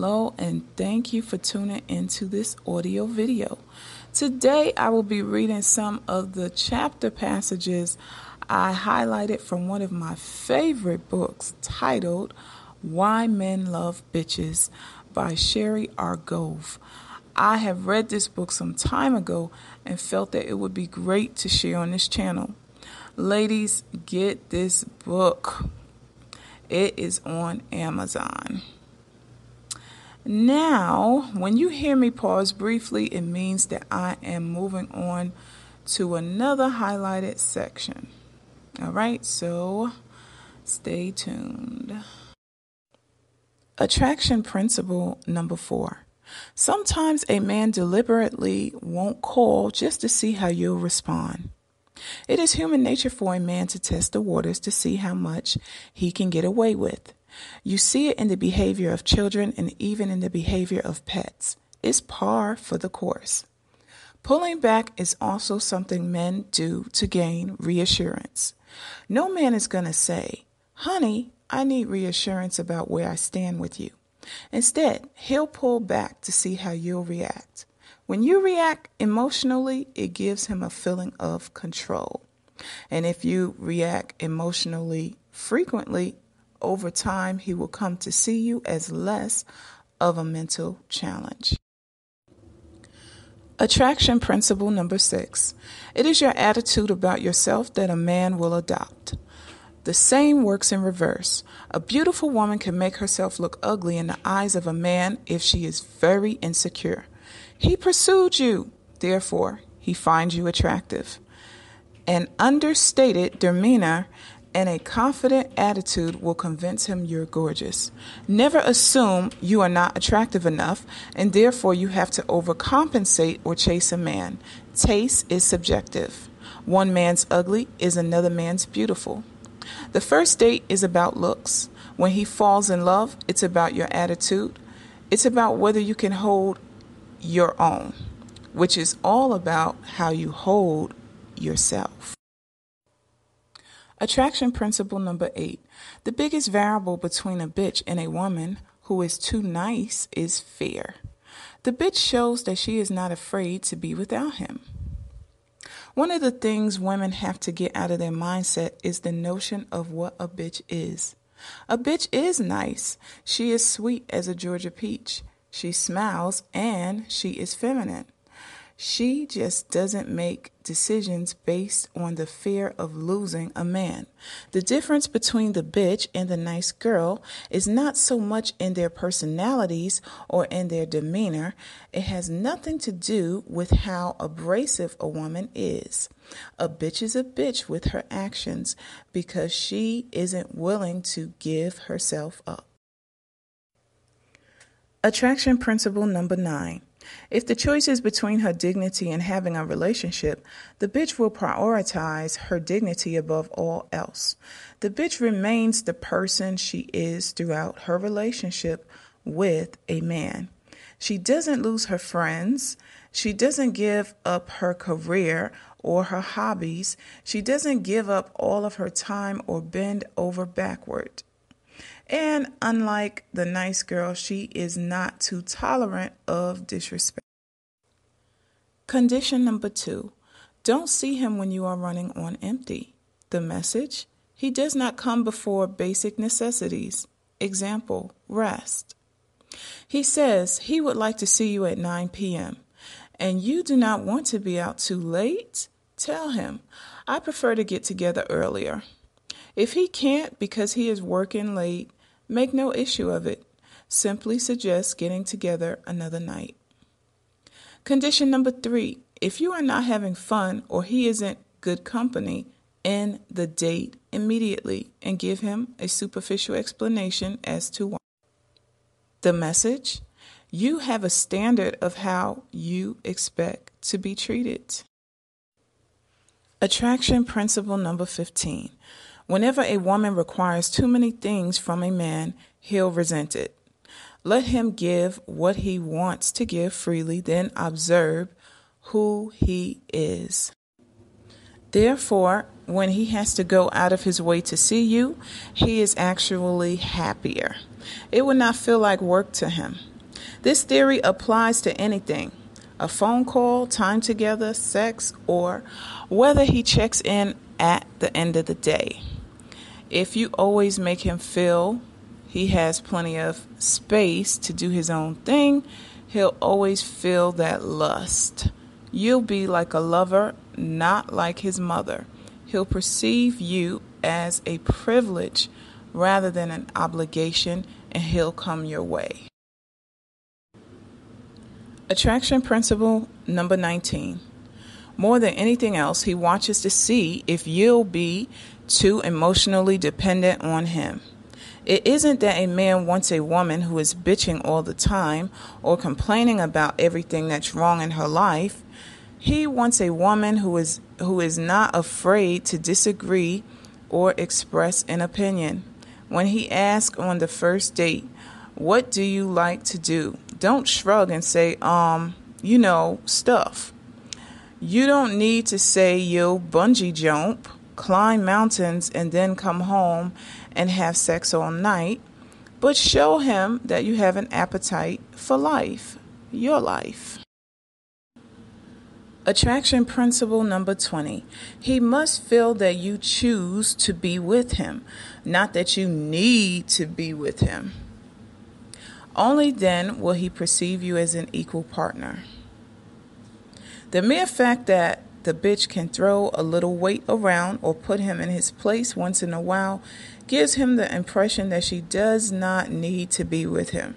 Hello, and thank you for tuning into this audio video. Today, I will be reading some of the chapter passages I highlighted from one of my favorite books titled Why Men Love Bitches by Sherry Argov. I have read this book some time ago and felt that it would be great to share on this channel. Ladies, get this book. It is on Amazon. Now, when you hear me pause briefly, it means that I am moving on to another highlighted section. All right, so stay tuned. Attraction principle number four. Sometimes a man deliberately won't call just to see how you'll respond. It is human nature for a man to test the waters to see how much he can get away with. You see it in the behavior of children and even in the behavior of pets. It's par for the course. Pulling back is also something men do to gain reassurance. No man is going to say, Honey, I need reassurance about where I stand with you. Instead, he'll pull back to see how you'll react. When you react emotionally, it gives him a feeling of control. And if you react emotionally frequently, over time, he will come to see you as less of a mental challenge. Attraction principle number six. It is your attitude about yourself that a man will adopt. The same works in reverse. A beautiful woman can make herself look ugly in the eyes of a man if she is very insecure. He pursued you, therefore, he finds you attractive. An understated demeanor and a confident attitude will convince him you're gorgeous. Never assume you are not attractive enough and therefore you have to overcompensate or chase a man. Taste is subjective. One man's ugly is another man's beautiful. The first date is about looks. When he falls in love, it's about your attitude. It's about whether you can hold your own, which is all about how you hold yourself. Attraction principle number eight. The biggest variable between a bitch and a woman who is too nice is fear. The bitch shows that she is not afraid to be without him. One of the things women have to get out of their mindset is the notion of what a bitch is. A bitch is nice. She is sweet as a Georgia peach. She smiles and she is feminine. She just doesn't make decisions based on the fear of losing a man. The difference between the bitch and the nice girl is not so much in their personalities or in their demeanor. It has nothing to do with how abrasive a woman is. A bitch is a bitch with her actions because she isn't willing to give herself up. Attraction principle number nine. If the choice is between her dignity and having a relationship, the bitch will prioritize her dignity above all else. The bitch remains the person she is throughout her relationship with a man. She doesn't lose her friends. She doesn't give up her career or her hobbies. She doesn't give up all of her time or bend over backward. And unlike the nice girl, she is not too tolerant of disrespect. Condition number two don't see him when you are running on empty. The message he does not come before basic necessities. Example rest. He says he would like to see you at 9 p.m. and you do not want to be out too late. Tell him, I prefer to get together earlier. If he can't because he is working late, Make no issue of it. Simply suggest getting together another night. Condition number three if you are not having fun or he isn't good company, end the date immediately and give him a superficial explanation as to why. The message you have a standard of how you expect to be treated. Attraction principle number 15 Whenever a woman requires too many things from a man, he'll resent it. Let him give what he wants to give freely, then observe who he is. Therefore, when he has to go out of his way to see you, he is actually happier. It would not feel like work to him. This theory applies to anything a phone call, time together, sex, or whether he checks in at the end of the day. If you always make him feel he has plenty of space to do his own thing, he'll always feel that lust. You'll be like a lover, not like his mother. He'll perceive you as a privilege rather than an obligation, and he'll come your way. Attraction principle number 19. More than anything else, he watches to see if you'll be too emotionally dependent on him. It isn't that a man wants a woman who is bitching all the time or complaining about everything that's wrong in her life. He wants a woman who is who is not afraid to disagree or express an opinion. When he asks on the first date, "What do you like to do?" Don't shrug and say, "Um, you know, stuff." You don't need to say you'll bungee jump, climb mountains, and then come home and have sex all night, but show him that you have an appetite for life, your life. Attraction principle number 20. He must feel that you choose to be with him, not that you need to be with him. Only then will he perceive you as an equal partner. The mere fact that the bitch can throw a little weight around or put him in his place once in a while gives him the impression that she does not need to be with him.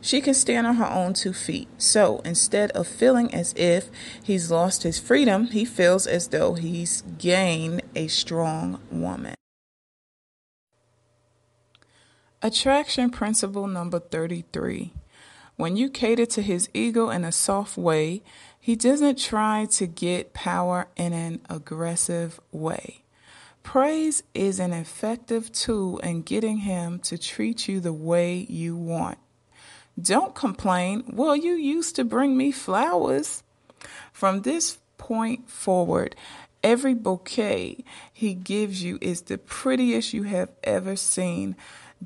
She can stand on her own two feet. So instead of feeling as if he's lost his freedom, he feels as though he's gained a strong woman. Attraction principle number 33. When you cater to his ego in a soft way, he doesn't try to get power in an aggressive way. Praise is an effective tool in getting him to treat you the way you want. Don't complain, well, you used to bring me flowers. From this point forward, every bouquet he gives you is the prettiest you have ever seen.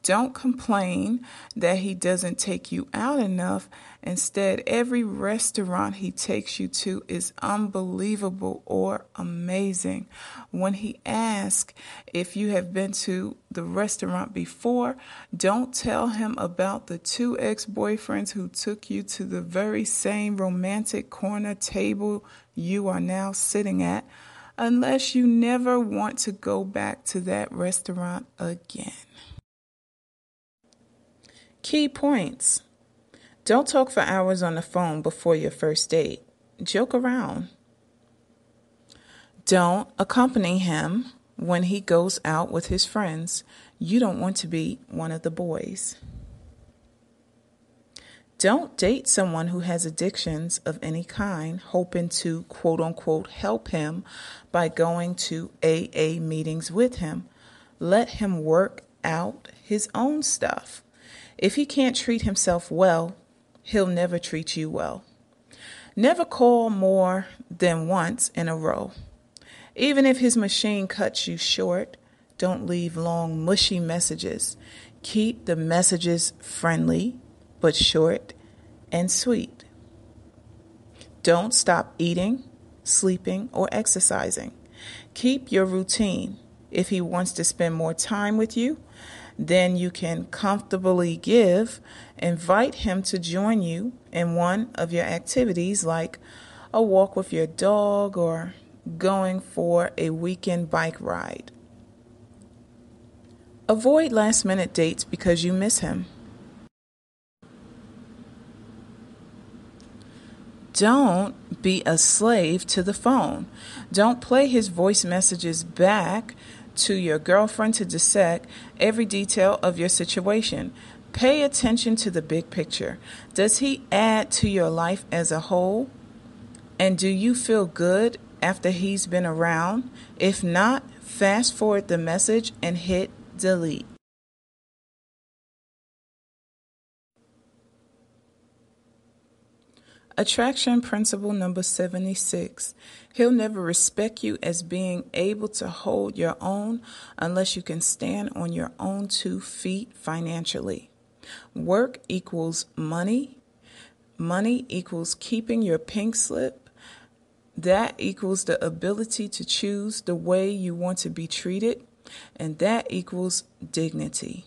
Don't complain that he doesn't take you out enough. Instead, every restaurant he takes you to is unbelievable or amazing. When he asks if you have been to the restaurant before, don't tell him about the two ex boyfriends who took you to the very same romantic corner table you are now sitting at unless you never want to go back to that restaurant again. Key points Don't talk for hours on the phone before your first date. Joke around. Don't accompany him when he goes out with his friends. You don't want to be one of the boys. Don't date someone who has addictions of any kind, hoping to quote unquote help him by going to AA meetings with him. Let him work out his own stuff. If he can't treat himself well, he'll never treat you well. Never call more than once in a row. Even if his machine cuts you short, don't leave long, mushy messages. Keep the messages friendly, but short and sweet. Don't stop eating, sleeping, or exercising. Keep your routine. If he wants to spend more time with you, then you can comfortably give. Invite him to join you in one of your activities, like a walk with your dog or going for a weekend bike ride. Avoid last minute dates because you miss him. Don't be a slave to the phone. Don't play his voice messages back to your girlfriend to dissect every detail of your situation. Pay attention to the big picture. Does he add to your life as a whole? And do you feel good after he's been around? If not, fast forward the message and hit delete. Attraction principle number 76. He'll never respect you as being able to hold your own unless you can stand on your own two feet financially. Work equals money. Money equals keeping your pink slip. That equals the ability to choose the way you want to be treated. And that equals dignity.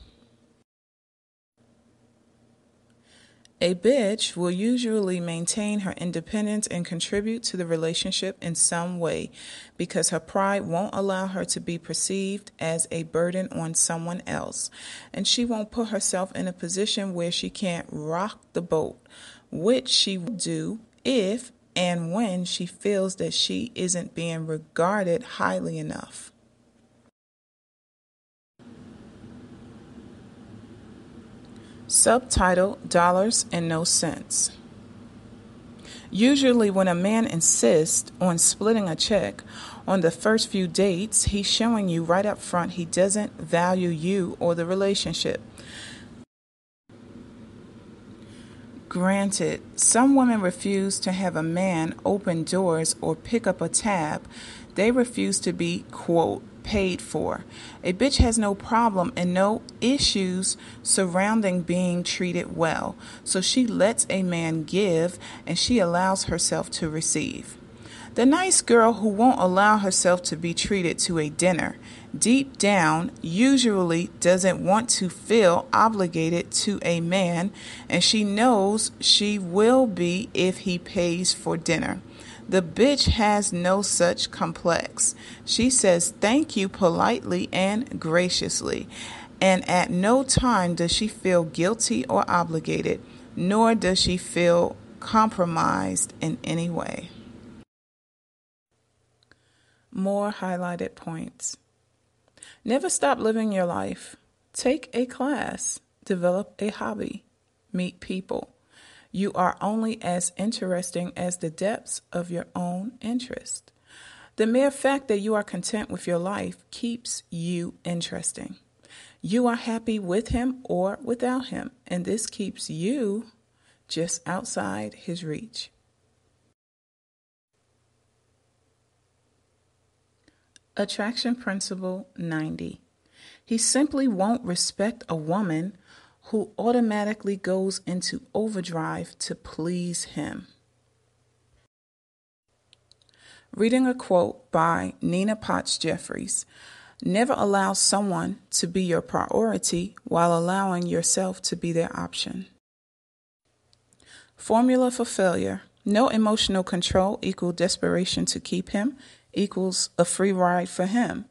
A bitch will usually maintain her independence and contribute to the relationship in some way because her pride won't allow her to be perceived as a burden on someone else. And she won't put herself in a position where she can't rock the boat, which she will do if and when she feels that she isn't being regarded highly enough. Subtitle Dollars and No Cents. Usually, when a man insists on splitting a check on the first few dates, he's showing you right up front he doesn't value you or the relationship. Granted, some women refuse to have a man open doors or pick up a tab. They refuse to be, quote, paid for. A bitch has no problem and no issues surrounding being treated well, so she lets a man give and she allows herself to receive. The nice girl who won't allow herself to be treated to a dinner, deep down, usually doesn't want to feel obligated to a man, and she knows she will be if he pays for dinner. The bitch has no such complex. She says thank you politely and graciously, and at no time does she feel guilty or obligated, nor does she feel compromised in any way. More highlighted points. Never stop living your life. Take a class, develop a hobby, meet people. You are only as interesting as the depths of your own interest. The mere fact that you are content with your life keeps you interesting. You are happy with him or without him, and this keeps you just outside his reach. Attraction Principle 90. He simply won't respect a woman who automatically goes into overdrive to please him. Reading a quote by Nina Potts Jeffries Never allow someone to be your priority while allowing yourself to be their option. Formula for failure No emotional control equal desperation to keep him equals a free ride for him.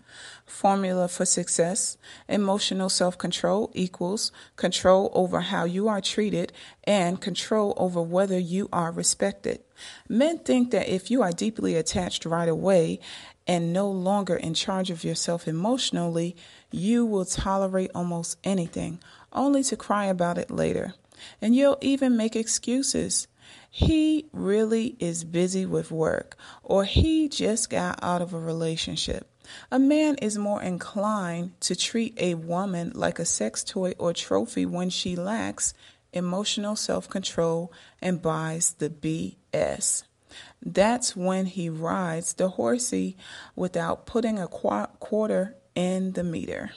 Formula for success emotional self control equals control over how you are treated and control over whether you are respected. Men think that if you are deeply attached right away and no longer in charge of yourself emotionally, you will tolerate almost anything, only to cry about it later. And you'll even make excuses he really is busy with work or he just got out of a relationship. A man is more inclined to treat a woman like a sex toy or trophy when she lacks emotional self control and buys the BS. That's when he rides the horsey without putting a quarter in the meter.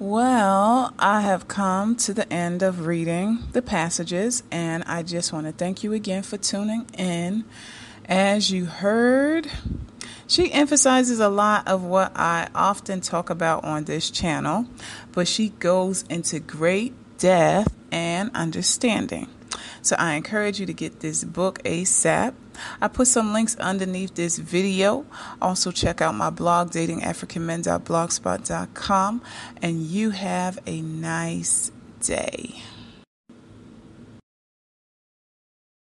Well, I have come to the end of reading the passages, and I just want to thank you again for tuning in. As you heard, she emphasizes a lot of what I often talk about on this channel, but she goes into great depth and understanding. So I encourage you to get this book ASAP. I put some links underneath this video. Also, check out my blog, datingafricanmen.blogspot.com, and you have a nice day.